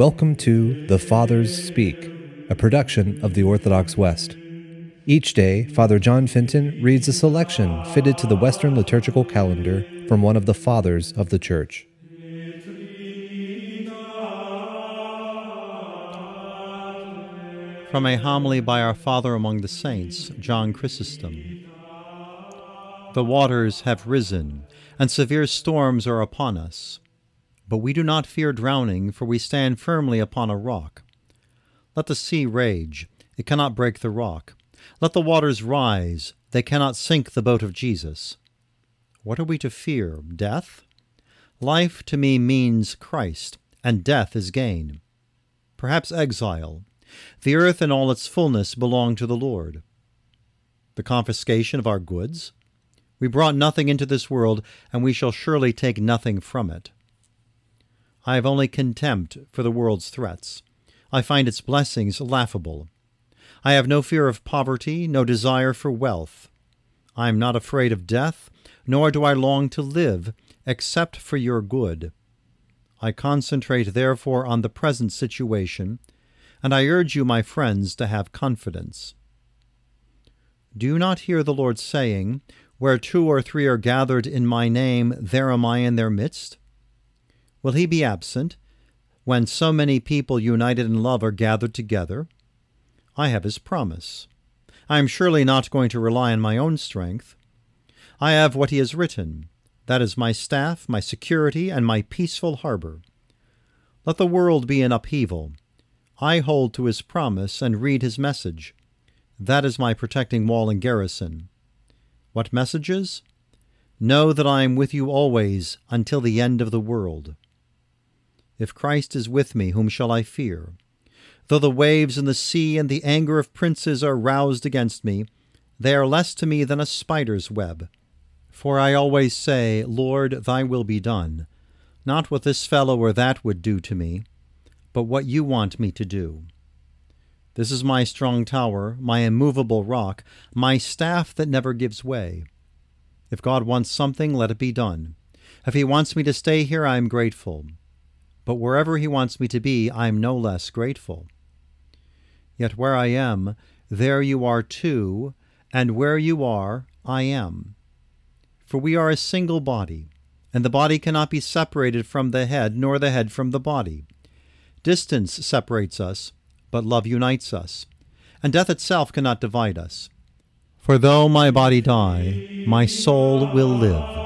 Welcome to The Fathers Speak, a production of the Orthodox West. Each day, Father John Fenton reads a selection fitted to the Western liturgical calendar from one of the Fathers of the Church. From a homily by our Father among the Saints, John Chrysostom. The waters have risen, and severe storms are upon us. But we do not fear drowning, for we stand firmly upon a rock. Let the sea rage, it cannot break the rock. Let the waters rise, they cannot sink the boat of Jesus. What are we to fear? Death? Life to me means Christ, and death is gain. Perhaps exile. The earth and all its fullness belong to the Lord. The confiscation of our goods? We brought nothing into this world, and we shall surely take nothing from it. I have only contempt for the world's threats. I find its blessings laughable. I have no fear of poverty, no desire for wealth. I am not afraid of death, nor do I long to live, except for your good. I concentrate therefore on the present situation, and I urge you, my friends, to have confidence. Do you not hear the Lord saying, Where two or three are gathered in my name, there am I in their midst? Will he be absent when so many people united in love are gathered together? I have his promise. I am surely not going to rely on my own strength. I have what he has written. That is my staff, my security, and my peaceful harbor. Let the world be in upheaval. I hold to his promise and read his message. That is my protecting wall and garrison. What messages? Know that I am with you always until the end of the world. If Christ is with me, whom shall I fear? Though the waves and the sea and the anger of princes are roused against me, they are less to me than a spider's web. For I always say, Lord, thy will be done, not what this fellow or that would do to me, but what you want me to do. This is my strong tower, my immovable rock, my staff that never gives way. If God wants something, let it be done. If he wants me to stay here, I am grateful but wherever He wants me to be, I am no less grateful. Yet where I am, there you are too, and where you are, I am. For we are a single body, and the body cannot be separated from the head, nor the head from the body. Distance separates us, but love unites us, and death itself cannot divide us. For though my body die, my soul will live